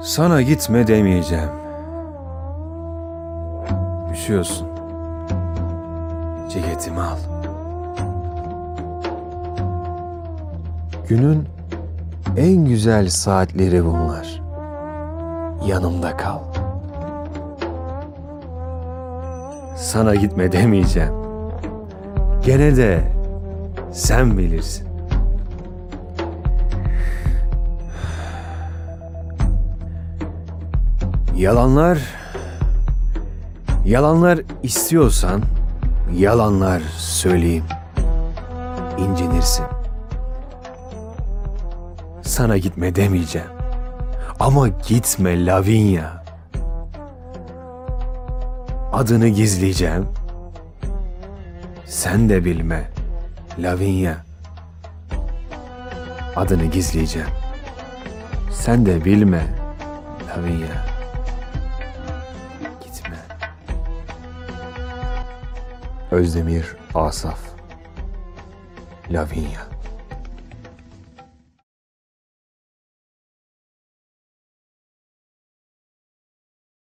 Sana gitme demeyeceğim. Üşüyorsun. Ceketimi al. Günün en güzel saatleri bunlar. Yanımda kal. Sana gitme demeyeceğim. Gene de sen bilirsin. Yalanlar Yalanlar istiyorsan yalanlar söyleyeyim. İncinirsin. Sana gitme demeyeceğim. Ama gitme Lavinia. Adını gizleyeceğim. Sen de bilme Lavinia. Adını gizleyeceğim. Sen de bilme Lavinia. Özdemir Asaf Lavinia